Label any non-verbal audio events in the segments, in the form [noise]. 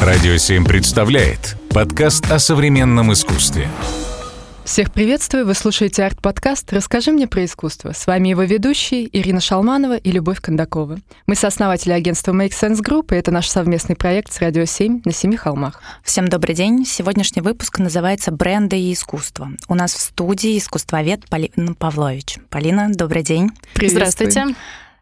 Радио 7 представляет подкаст о современном искусстве. Всех приветствую, вы слушаете арт-подкаст «Расскажи мне про искусство». С вами его ведущие Ирина Шалманова и Любовь Кондакова. Мы сооснователи агентства Make Sense Group, и это наш совместный проект с Радио 7 на Семи холмах. Всем добрый день. Сегодняшний выпуск называется «Бренды и искусство». У нас в студии искусствовед Полина Павлович. Полина, добрый день. Здравствуйте.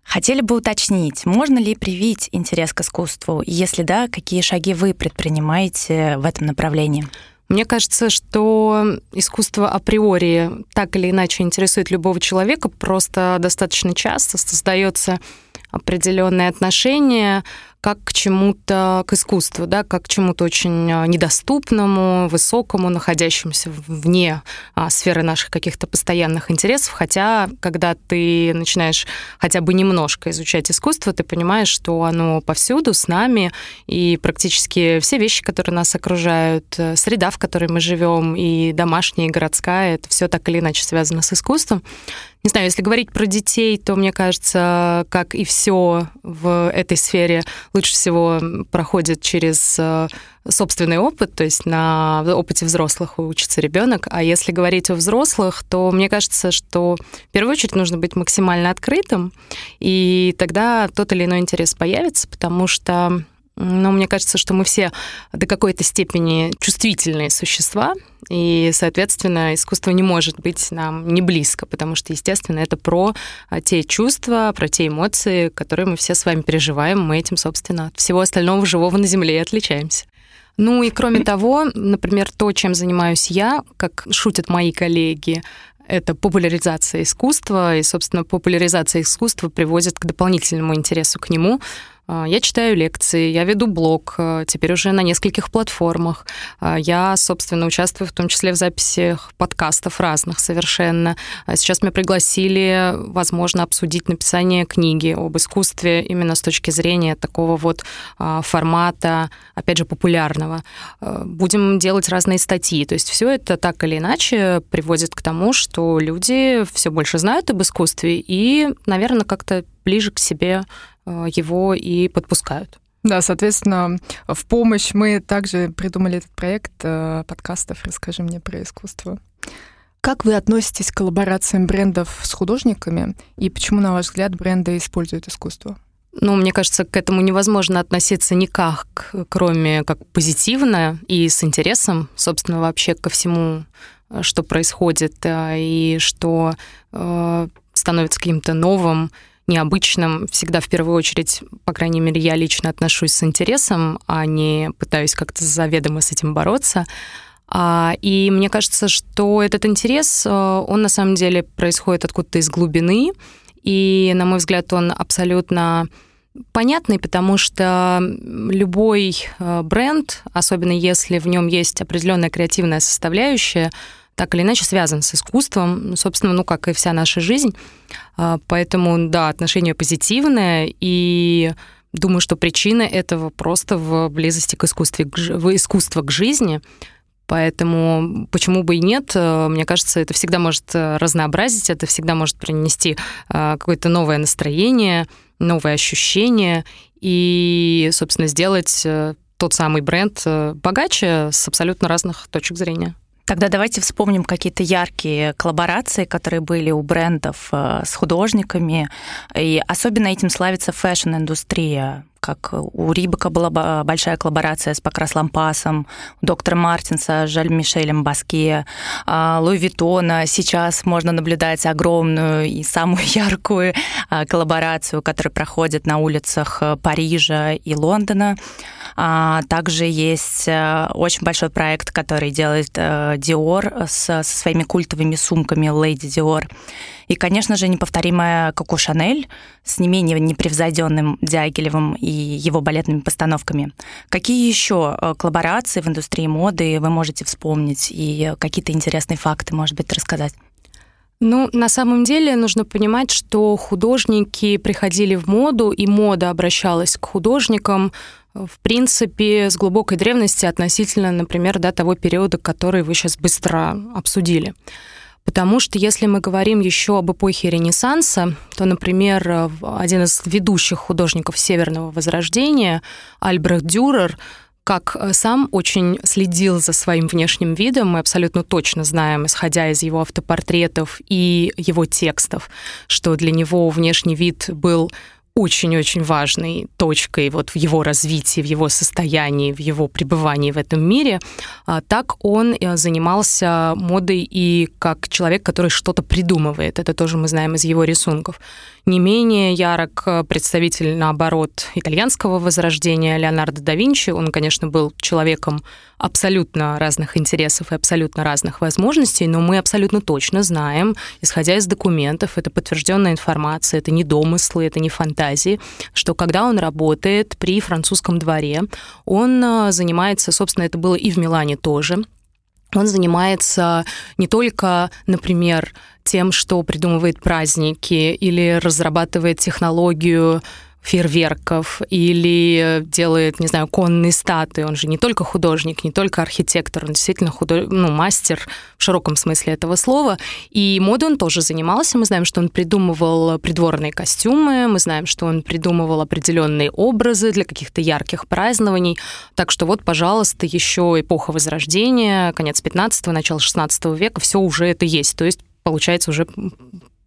Хотели бы уточнить, можно ли привить интерес к искусству? Если да, какие шаги вы предпринимаете в этом направлении? Мне кажется, что искусство априори так или иначе интересует любого человека, просто достаточно часто создается определенное отношение как к чему-то, к искусству, да, как к чему-то очень а, недоступному, высокому, находящемуся вне а, сферы наших каких-то постоянных интересов. Хотя, когда ты начинаешь хотя бы немножко изучать искусство, ты понимаешь, что оно повсюду, с нами, и практически все вещи, которые нас окружают, э, среда, в которой мы живем, и домашняя, и городская, это все так или иначе связано с искусством. Не знаю, если говорить про детей, то мне кажется, как и все в этой сфере, лучше всего проходит через э, собственный опыт, то есть на опыте взрослых учится ребенок. А если говорить о взрослых, то мне кажется, что в первую очередь нужно быть максимально открытым, и тогда тот или иной интерес появится, потому что но мне кажется, что мы все до какой-то степени чувствительные существа, и, соответственно, искусство не может быть нам не близко, потому что, естественно, это про а, те чувства, про те эмоции, которые мы все с вами переживаем. Мы этим, собственно, от всего остального живого на Земле и отличаемся. Ну и кроме того, например, то, чем занимаюсь я, как шутят мои коллеги, это популяризация искусства, и, собственно, популяризация искусства приводит к дополнительному интересу к нему, я читаю лекции, я веду блог, а, теперь уже на нескольких платформах. А, я, собственно, участвую в том числе в записях подкастов разных совершенно. Сейчас меня пригласили, возможно, обсудить написание книги об искусстве именно с точки зрения такого вот формата, опять же, популярного. Будем делать разные статьи. То есть все это так или иначе приводит к тому, что люди все больше знают об искусстве и, наверное, как-то ближе к себе Э, его и подпускают. Да, соответственно, в помощь мы также придумали этот проект э, подкастов «Расскажи мне про искусство». Как вы относитесь к коллаборациям брендов с художниками и почему, на ваш взгляд, бренды используют искусство? Ну, мне кажется, к этому невозможно относиться никак, кроме как позитивно и с интересом, собственно, вообще ко всему, что происходит и что э, становится каким-то новым, необычным. Всегда в первую очередь, по крайней мере, я лично отношусь с интересом, а не пытаюсь как-то заведомо с этим бороться. А, и мне кажется, что этот интерес, э, он на самом деле происходит откуда-то из глубины, и, на мой взгляд, он абсолютно понятный, потому что любой э, бренд, особенно если в нем есть определенная креативная составляющая, так или иначе связан с искусством, собственно, ну, как и вся наша жизнь. А, поэтому, да, отношение позитивное, и думаю, что причина этого просто в близости к искусству, в искусство к жизни. Поэтому почему бы и нет, э, мне кажется, это всегда может э, разнообразить, это всегда может принести э, какое-то новое настроение, новое ощущение и, собственно, сделать тот самый бренд богаче с абсолютно разных точек зрения. Тогда давайте вспомним какие-то яркие коллаборации, которые были у брендов э, с художниками. И особенно этим славится fashion-индустрия как у Reebok а была большая коллаборация с Покрас Лампасом, доктора Martens а с Жан-Мишелем Баския, а, Луи Виттона. Сейчас можно наблюдать огромную и самую [laughs] яркую а, коллаборацию, которая проходит на улицах э, Парижа и Лондона. А, также есть э, очень большой проект, который делает э, Dior со своими культовыми сумками Lady Dior. И, конечно же, неповторимая Коко Шанель с не менее непревзойденным Дягилевым и его балетными постановками. Какие еще э, коллаборации в индустрии моды вы можете вспомнить и какие-то интересные факты, может быть, рассказать? Ну, на самом деле нужно понимать, что художники приходили в моду, и мода обращалась к художникам, в принципе, с глубокой древности относительно, например, да, того периода, который вы сейчас быстро обсудили. Потому что если мы говорим еще об эпохе Ренессанса, то, например, один из ведущих художников Северного Возрождения, Альбрехт Дюрер, как сам очень следил за своим внешним видом. Мы абсолютно точно знаем, исходя из его автопортретов и его текстов, что для него внешний вид был очень-очень важной точкой вот в его развитии, в его состоянии, в его пребывании в этом мире, а, так он э, занимался модой и как человек, который что-то придумывает. Это тоже мы знаем из его рисунков. Не менее ярок э, представитель, наоборот, итальянского возрождения Леонардо да Винчи. Он, конечно, был человеком абсолютно разных интересов и абсолютно разных возможностей, но мы абсолютно точно знаем, исходя из документов, это подтвержденная информация, это не домыслы, это не фантазии, что когда он работает при французском дворе, он э, занимается, собственно, это было и в Милане тоже, он занимается не только, например, тем, что придумывает праздники или разрабатывает технологию фейерверков или делает, не знаю, конные статуи. Он же не только художник, не только архитектор, он действительно худож... ну, мастер в широком смысле этого слова. И модой он тоже занимался. Мы знаем, что он придумывал придворные костюмы, мы знаем, что он придумывал определенные образы для каких-то ярких празднований. Так что вот, пожалуйста, еще эпоха Возрождения, конец 15-го, начало 16 века, все уже это есть. То есть получается уже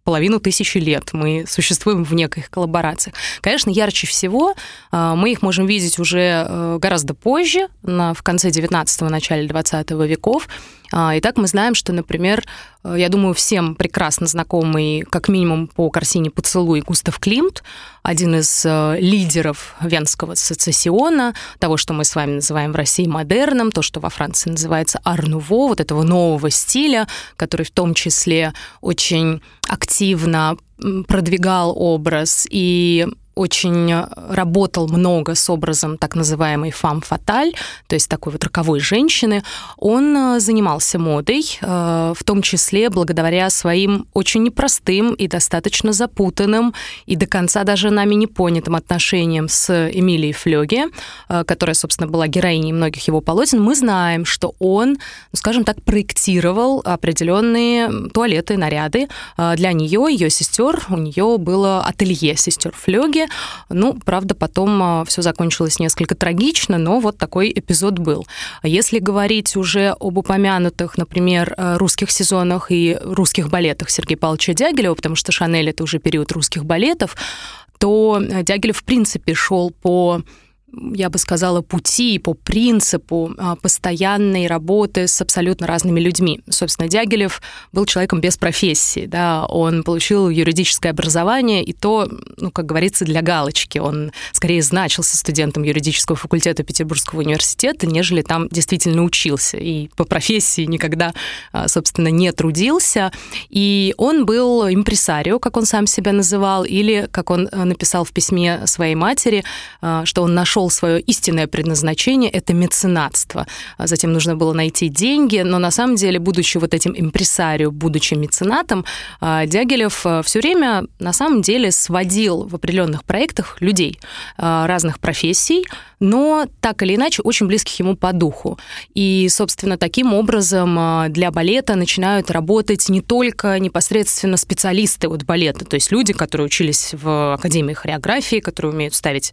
половину тысячи лет мы существуем в неких коллаборациях. Конечно, ярче всего а, мы их можем видеть уже э, гораздо позже, в конце 19-го, начале 20 веков. А, итак, мы знаем, что, например, э, я думаю, всем прекрасно знакомый, как минимум по картине «Поцелуй» Густав Климт, один из э, лидеров Венского сецессиона, того, что мы с вами называем в России модерном, то, что во Франции называется арнуво, вот этого нового стиля, который в том числе очень активно продвигал образ. И очень э, работал много с образом так называемой фам фаталь, то есть такой вот роковой женщины. Он э, занимался модой, э, в том числе благодаря своим очень непростым и достаточно запутанным и до конца даже нами не понятым отношениям с Эмилией Флёге, которая, собственно, была героиней многих его полотен. Мы знаем, что он, ну, скажем так, проектировал определенные туалеты, наряды для нее, ее сестер. У нее было ателье сестер Флёге, ну, правда, потом а, все закончилось несколько трагично, но вот такой эпизод был. Если говорить уже об упомянутых, например, э, русских сезонах и русских балетах Сергея Павловича Дягилева, потому что Шанель — это уже период русских балетов, то Дягилев, в принципе, шел по я бы сказала, пути, по принципу а, постоянной работы с абсолютно разными людьми. Собственно, Дягилев был человеком без профессии, да, он получил юридическое образование, и то, ну, как говорится, для галочки. Он скорее значился студентом юридического факультета Петербургского университета, нежели там действительно учился, и по профессии никогда, а, собственно, не трудился. И он был импресарио, как он сам себя называл, или, как он а, написал в письме своей матери, что он нашел нашел свое истинное предназначение, это меценатство. А затем нужно было найти деньги, но на самом деле, будучи вот этим импресарио, будучи меценатом, а, Дягилев а, все время на самом деле сводил в определенных проектах людей разных профессий, но так или иначе очень близких ему по духу. И, собственно, таким образом для балета начинают работать не только непосредственно специалисты от балета, то есть люди, которые учились в Академии хореографии, которые умеют ставить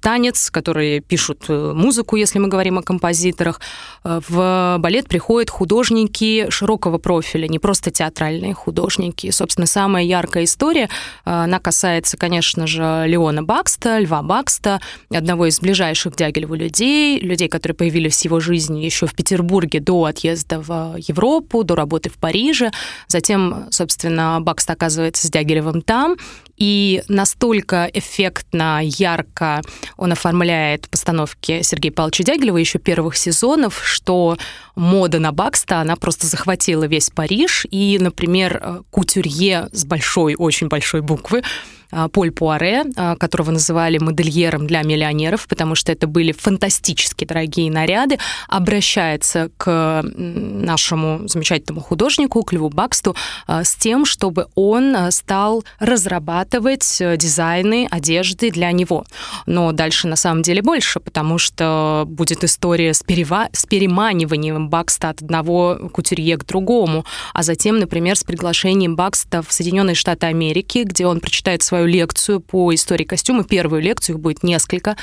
танец, которые пишут э, музыку, если мы говорим о композиторах. Э, в балет приходят художники широкого профиля, не просто театральные художники. собственно, самая яркая история, э, она касается, конечно же, Леона Бакста, Льва Бакста, одного из ближайших к Дягилеву людей, людей, которые появились в его жизни еще в Петербурге до отъезда в Европу, до работы в Париже. Затем, собственно, Бакст оказывается с Дягилевым там, и настолько эффектно, ярко он оформляет постановки Сергея Павловича Дягилева еще первых сезонов, что мода на Бакста, она просто захватила весь Париж. И, например, кутюрье с большой, очень большой буквы Поль Пуаре, а, которого называли модельером для миллионеров, потому что это были фантастически дорогие наряды, обращается к нашему замечательному художнику, к Льву Баксту, а, с тем, чтобы он стал разрабатывать э, дизайны одежды для него. Но дальше на самом деле больше, потому что будет история с, перева... с переманиванием Бакста от одного кутюрье к другому, а затем, например, с приглашением Бакста в Соединенные Штаты Америки, где он прочитает свою свою лекцию по истории костюма, первую лекцию, их будет несколько.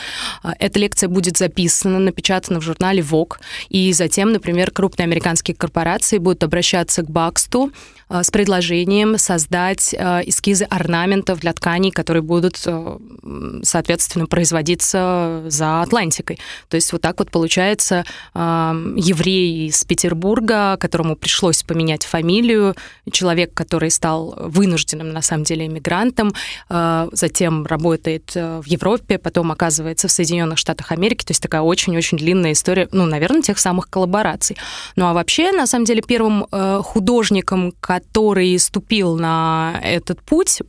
А, эта лекция будет записана, напечатана в журнале Vogue, и затем, например, крупные американские корпорации будут обращаться к Баксту Э, с предложением создать э, эскизы орнаментов для тканей, которые будут, соответственно, производиться за Атлантикой. То есть вот так вот получается еврей из Петербурга, которому пришлось поменять фамилию, человек, который стал вынужденным, на самом деле, иммигрантом, затем работает в Европе, потом оказывается в Соединенных Штатах Америки. То есть такая очень-очень длинная история, ну, наверное, тех самых коллабораций. Ну а вообще, на самом деле, первым художником, который ступил на этот путь,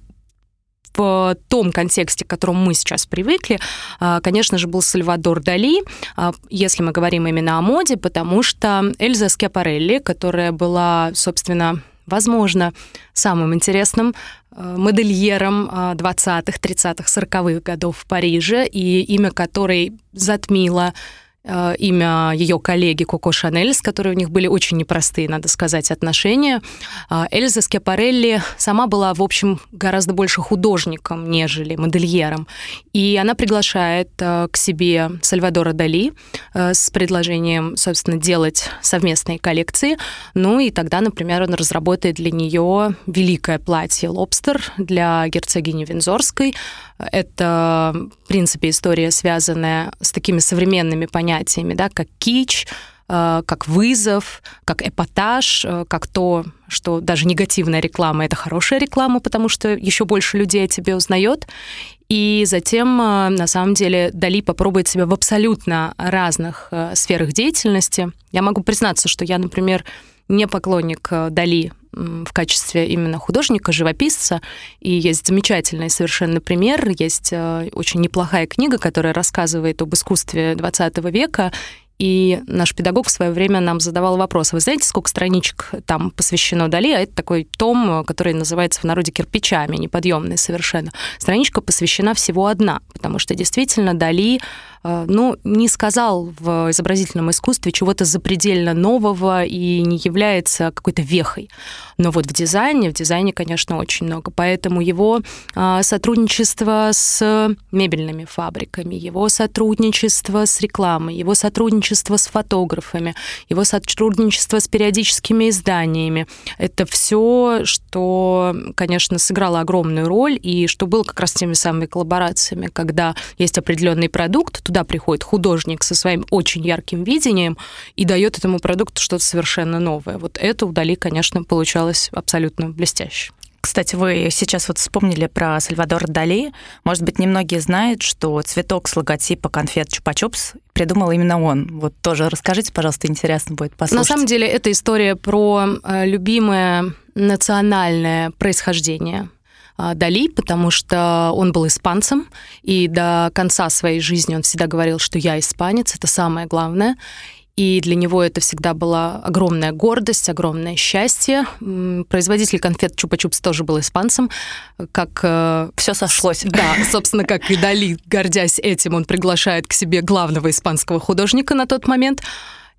в том контексте, к которому мы сейчас привыкли, а, конечно же, был Сальвадор Дали, а, если мы говорим именно о моде, потому что Эльза Скиапарелли, которая была, собственно, возможно, самым интересным а, модельером 20-х, 30-х, 40-х годов в Париже, и имя которой затмило Э, имя ее коллеги Коко Шанель, с которой у них были очень непростые, надо сказать, отношения. А, Эльза Скиапарелли сама была, в общем, гораздо больше художником, нежели модельером. И она приглашает э, к себе Сальвадора Дали э, с предложением, собственно, делать совместные коллекции. Ну и тогда, например, он разработает для нее великое платье «Лобстер» для герцогини Винзорской. Это, в принципе, история, связанная с такими современными понятиями, да, как кич, э, как вызов, как эпатаж, э, как то, что даже негативная реклама — это хорошая реклама, потому что еще больше людей о тебе узнает. И затем, э, на самом деле, Дали попробует себя в абсолютно разных сферах деятельности. Я могу признаться, что я, например, не поклонник Дали в качестве именно художника, живописца. И есть замечательный совершенно пример. Есть э, очень неплохая книга, которая рассказывает об искусстве 20 века и наш педагог в свое время нам задавал вопрос, вы знаете, сколько страничек там посвящено Дали? А это такой том, который называется в народе кирпичами, неподъемный совершенно. Страничка посвящена всего одна, потому что действительно Дали Э, ну, не сказал в изобразительном искусстве чего-то запредельно нового и не является какой-то вехой. Но вот в дизайне, в дизайне, конечно, очень много. Поэтому его э, сотрудничество с мебельными фабриками, его сотрудничество с рекламой, его сотрудничество с фотографами, его сотрудничество с периодическими изданиями, это все, что, конечно, сыграло огромную роль и что было как раз теми самыми коллаборациями, когда есть определенный продукт, туда приходит художник со своим очень ярким видением и дает этому продукту что-то совершенно новое. Вот это у Дали, конечно, получалось абсолютно блестяще. Кстати, вы сейчас вот вспомнили про Сальвадора Дали. Может быть, немногие знают, что цветок с логотипа конфет Чупа-Чупс придумал именно он. Вот тоже расскажите, пожалуйста, интересно будет послушать. На самом деле, это история про э, любимое национальное происхождение Дали, потому что он был испанцем, и до конца своей жизни он всегда говорил, что я испанец, это самое главное. И для него это всегда была огромная гордость, огромное счастье. Производитель конфет Чупа-Чупс тоже был испанцем. Как... Э, Все сошлось. Да, собственно, как и Дали, гордясь этим, он приглашает к себе главного испанского художника на тот момент.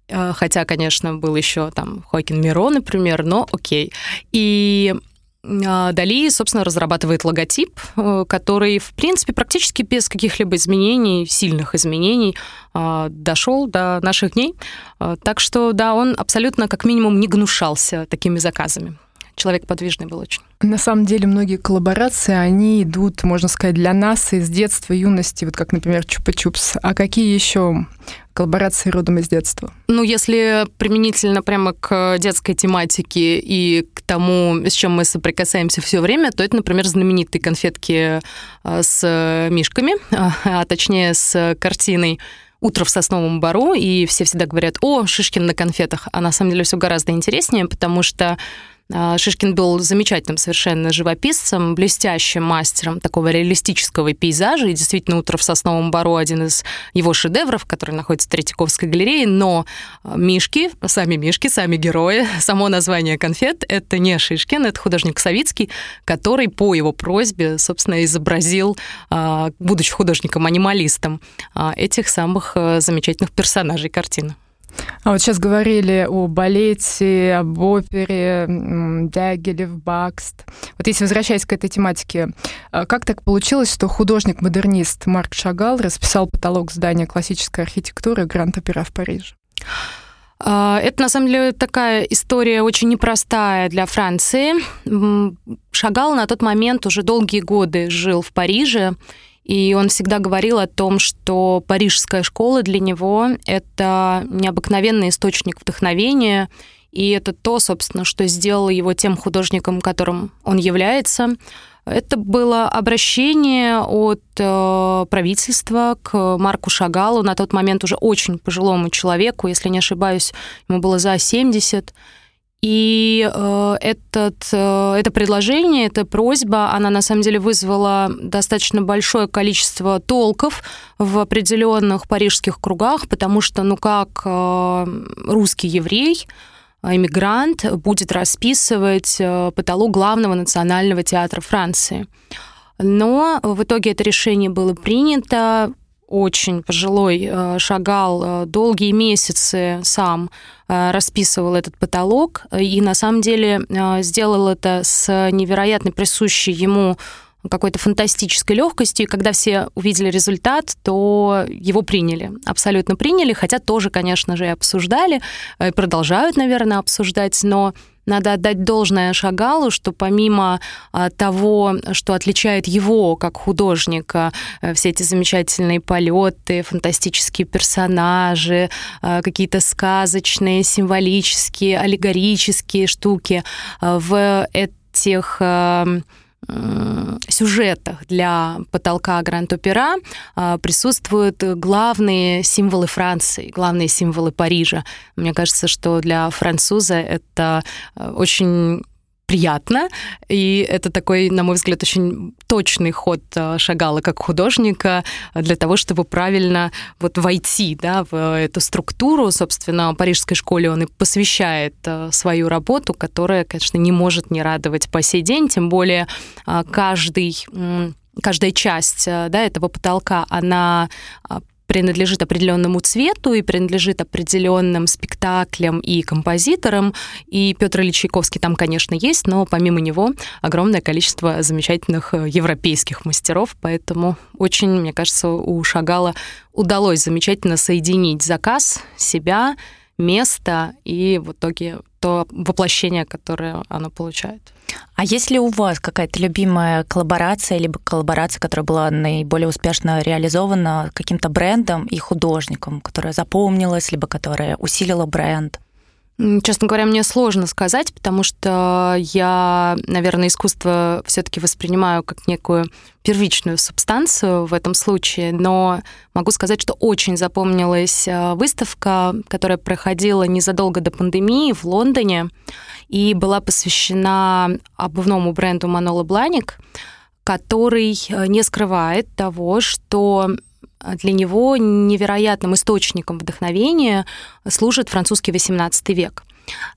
Э, хотя, конечно, был еще там Хоакин Миро, например, но окей. И а, Дали, собственно, разрабатывает логотип, э, который, в принципе, практически без каких-либо изменений, сильных изменений, а, дошел до наших дней. А, так что, да, он абсолютно, как минимум, не гнушался такими заказами человек подвижный был очень. На самом деле многие коллаборации, они идут, можно сказать, для нас из детства, юности, вот как, например, Чупа-Чупс. А какие еще коллаборации родом из детства? Ну, если применительно прямо к детской тематике и к тому, с чем мы соприкасаемся все время, то это, например, знаменитые конфетки а, с мишками, а точнее с картиной утро в сосновом бару, и все всегда говорят, о, Шишкин на конфетах, а на самом деле все гораздо интереснее, потому что а, Шишкин был замечательным совершенно живописцем, блестящим мастером такого реалистического пейзажа. И действительно, «Утро в сосновом бару» один из его шедевров, который находится в Третьяковской галерее. Но а, Мишки, сами Мишки, сами герои, [laughs] само название конфет — это не Шишкин, это художник Савицкий, который по его просьбе, собственно, изобразил, а, будучи художником-анималистом, этих самых замечательных персонажей картины. А вот сейчас говорили о балете, об опере, Дягилев, Бакст. Вот если возвращаясь к этой тематике, а как так получилось, что художник-модернист Марк Шагал расписал потолок здания классической архитектуры Гранд-Опера в Париже? А, это, на самом деле, такая история очень непростая для Франции. Шагал на тот момент уже долгие годы жил в Париже, и он всегда говорил о том, что парижская школа для него — это необыкновенный источник вдохновения, и это то, собственно, что сделало его тем художником, которым он является. Это было обращение от э, правительства к Марку Шагалу, на тот момент уже очень пожилому человеку, если не ошибаюсь, ему было за 70. И э, этот, э, это предложение, эта просьба, она на самом деле вызвала достаточно большое количество толков в определенных парижских кругах, потому что, ну как э, русский еврей, иммигрант будет расписывать э, потолок главного национального театра Франции. Но в итоге это решение было принято очень пожилой э, Шагал э, долгие месяцы сам э, расписывал этот потолок и на самом деле сделал это с невероятно присущей ему какой-то фантастической легкостью, и когда все увидели результат, то его приняли, абсолютно приняли, хотя тоже, конечно же, и обсуждали, и продолжают, наверное, обсуждать, но надо отдать должное Шагалу, что помимо а, того, что отличает его как художника, э, все эти замечательные полеты, фантастические персонажи, а, какие-то сказочные, символические, аллегорические штуки а, в этих сюжетах для потолка Гранд-Опера а, присутствуют главные символы Франции, главные символы Парижа. Мне кажется, что для француза это а, очень приятно, и это такой, на мой взгляд, очень точный ход э, Шагала как художника для того, чтобы правильно вот войти да, в эту структуру. Собственно, Парижской школе он и посвящает э, свою работу, которая, конечно, не может не радовать по сей день, тем более э, каждый каждая часть да, этого потолка, она принадлежит определенному цвету и принадлежит определенным спектаклям и композиторам. И Петр Ильич Чайковский там, конечно, есть, но помимо него огромное количество замечательных э, европейских мастеров, поэтому очень, мне кажется, у Шагала удалось замечательно соединить заказ, себя, место и в итоге то воплощение, которое оно получает. А есть ли у вас какая-то любимая коллаборация, либо коллаборация, которая была наиболее успешно реализована каким-то брендом и художником, которая запомнилась, либо которая усилила бренд? Честно говоря, мне сложно сказать, потому что я, наверное, искусство все-таки воспринимаю как некую первичную субстанцию в этом случае, но могу сказать, что очень запомнилась э, выставка, которая проходила незадолго до пандемии в Лондоне и была посвящена обувному бренду Манола Бланик, который э, не скрывает того, что для него невероятным источником вдохновения служит французский XVIII век.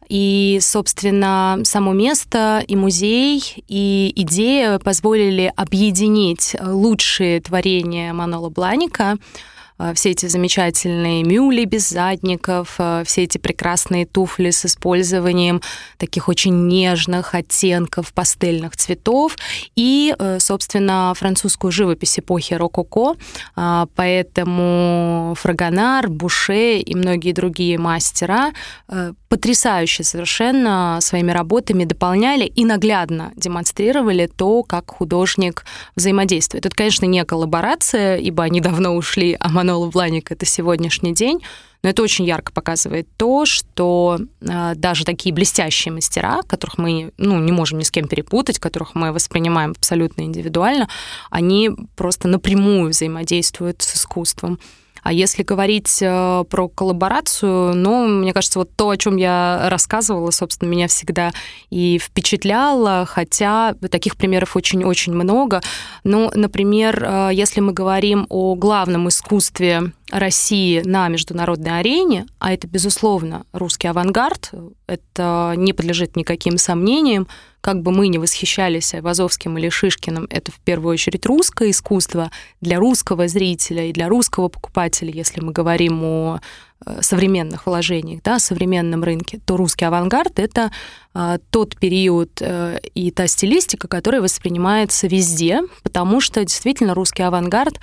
И, собственно, само место и музей, и идея позволили объединить лучшие творения Манола Бланика – а, все эти замечательные мюли без задников, а, все эти прекрасные туфли с использованием таких очень нежных оттенков пастельных цветов и, э, собственно, французскую живопись эпохи рококо. А, поэтому Фрагонар, Буше и многие другие мастера э, потрясающе совершенно своими работами дополняли и наглядно демонстрировали то, как художник взаимодействует. Это, конечно, не коллаборация, ибо они давно ушли, а Манола Бланик — это сегодняшний день, но это очень ярко показывает то, что э, даже такие блестящие мастера, которых мы ну, не можем ни с кем перепутать, которых мы воспринимаем абсолютно индивидуально, они просто напрямую взаимодействуют с искусством. А если говорить э, про коллаборацию, ну, мне кажется, вот то, о чем я рассказывала, собственно, меня всегда и впечатляло, хотя таких примеров очень-очень много. Ну, например, э, если мы говорим о главном искусстве России на международной арене, а это, безусловно, русский авангард, это не подлежит никаким сомнениям, как бы мы ни восхищались Айвазовским или Шишкиным, это в первую очередь русское искусство для русского зрителя и для русского покупателя, если мы говорим о э, современных вложениях, да, современном рынке, то русский авангард — это а, тот период э, и та стилистика, которая воспринимается везде, потому что действительно русский авангард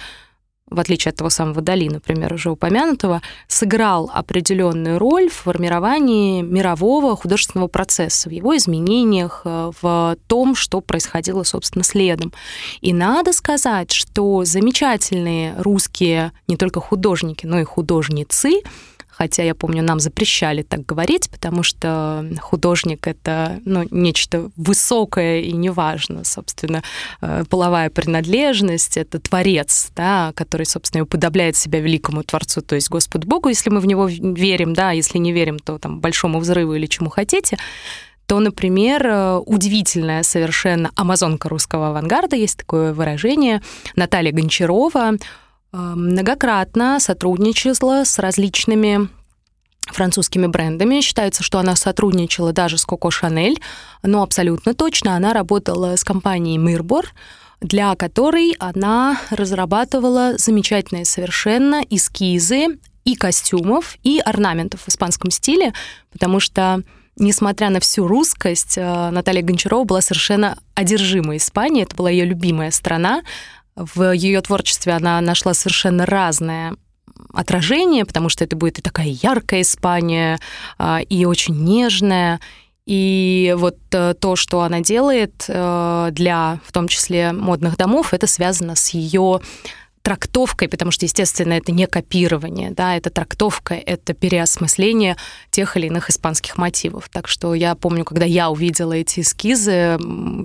в отличие от того самого Дали, например, уже упомянутого, сыграл определенную роль в формировании мирового художественного процесса, в его изменениях, э, в том, что происходило, собственно, следом. И надо сказать, что замечательные русские не только художники, но и художницы хотя я помню, нам запрещали так говорить, потому что художник — это ну, нечто высокое и неважно, собственно, э, половая принадлежность — это творец, да, который, собственно, уподобляет себя великому творцу, то есть Господу Богу, если мы в него верим, да, если не верим, то там большому взрыву или чему хотите, то, например, э, удивительная совершенно амазонка русского авангарда, есть такое выражение, Наталья Гончарова, многократно сотрудничала с различными французскими брендами. Считается, что она сотрудничала даже с Коко Шанель, но абсолютно точно она работала с компанией Мирбор, для которой она разрабатывала замечательные совершенно эскизы и костюмов, и орнаментов в испанском стиле, потому что несмотря на всю русскость, э, Наталья Гончарова была совершенно одержима Испанией, это была ее любимая страна, в ее творчестве она нашла совершенно разное отражение, потому что это будет и такая яркая Испания, а, и очень нежная. И вот э, то, что она делает э, для, в том числе, модных домов, это связано с ее трактовкой, потому что, естественно, это не копирование, да, это трактовка, это переосмысление тех или иных испанских мотивов. Так что я помню, когда я увидела эти эскизы,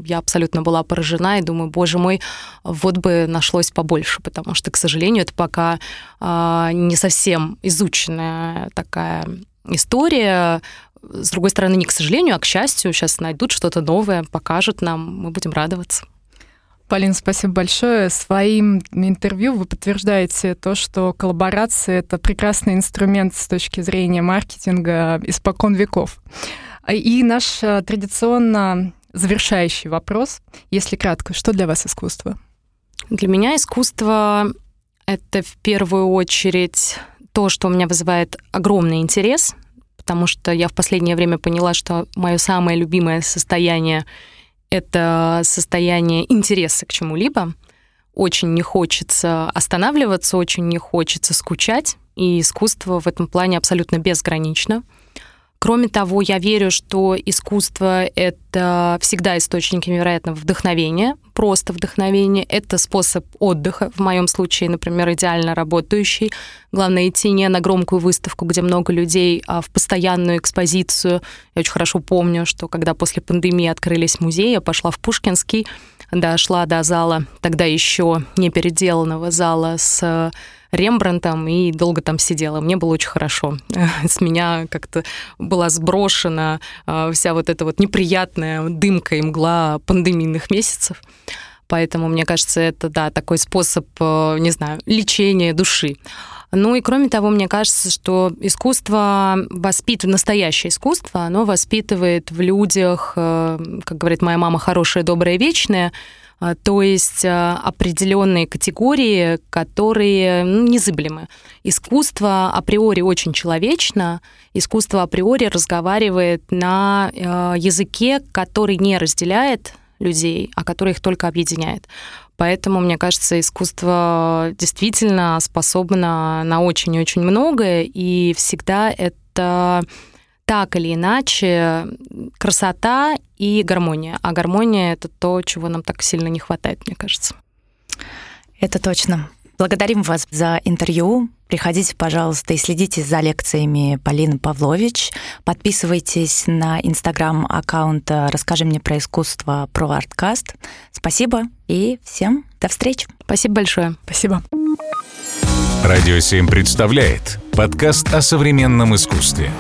я абсолютно была поражена и думаю, боже мой, вот бы нашлось побольше, потому что, к сожалению, это пока э, не совсем изученная такая история, с другой стороны, не к сожалению, а к счастью, сейчас найдут что-то новое, покажут нам, мы будем радоваться. Полин, спасибо большое. Своим интервью вы подтверждаете то, что коллаборация — это прекрасный инструмент с точки зрения маркетинга испокон веков. И наш э, традиционно завершающий вопрос, если кратко, что для вас искусство? Для меня искусство — это в первую очередь то, что у меня вызывает огромный интерес, потому что я в последнее время поняла, что мое самое любимое состояние это состояние интереса к чему-либо. Очень не хочется останавливаться, очень не хочется скучать, и искусство в этом плане абсолютно безгранично. Кроме того, я верю, что искусство — это всегда источник невероятного вдохновения, просто вдохновения. Это способ отдыха, в моем случае, например, идеально работающий. Главное идти не на громкую выставку, где много людей, а в постоянную экспозицию. Я очень хорошо помню, что когда после пандемии открылись музеи, я пошла в Пушкинский, дошла до зала, тогда еще не переделанного зала с Рембрандтом и долго там сидела. Мне было очень хорошо. [laughs] С меня как-то была сброшена а, вся вот эта вот неприятная дымка и мгла пандемийных месяцев. Поэтому, мне кажется, это, да, такой способ, э, не знаю, лечения души. Ну и кроме того, мне кажется, что искусство воспитывает, настоящее искусство, оно воспитывает в людях, э, как говорит моя мама, хорошее, доброе, вечное, то есть а, определенные категории, которые ну, незыблемы. Искусство априори очень человечно, искусство априори разговаривает на а, языке, который не разделяет людей, а который их только объединяет. Поэтому, мне кажется, искусство действительно способно на очень-очень многое, и всегда это так или иначе красота и гармония. А гармония — это то, чего нам так сильно не хватает, мне кажется. Это точно. Благодарим вас за интервью. Приходите, пожалуйста, и следите за лекциями Полины Павлович. Подписывайтесь на инстаграм-аккаунт «Расскажи мне про искусство» про арткаст. Спасибо и всем до встречи. Спасибо большое. Спасибо. Радио 7 представляет подкаст о современном искусстве.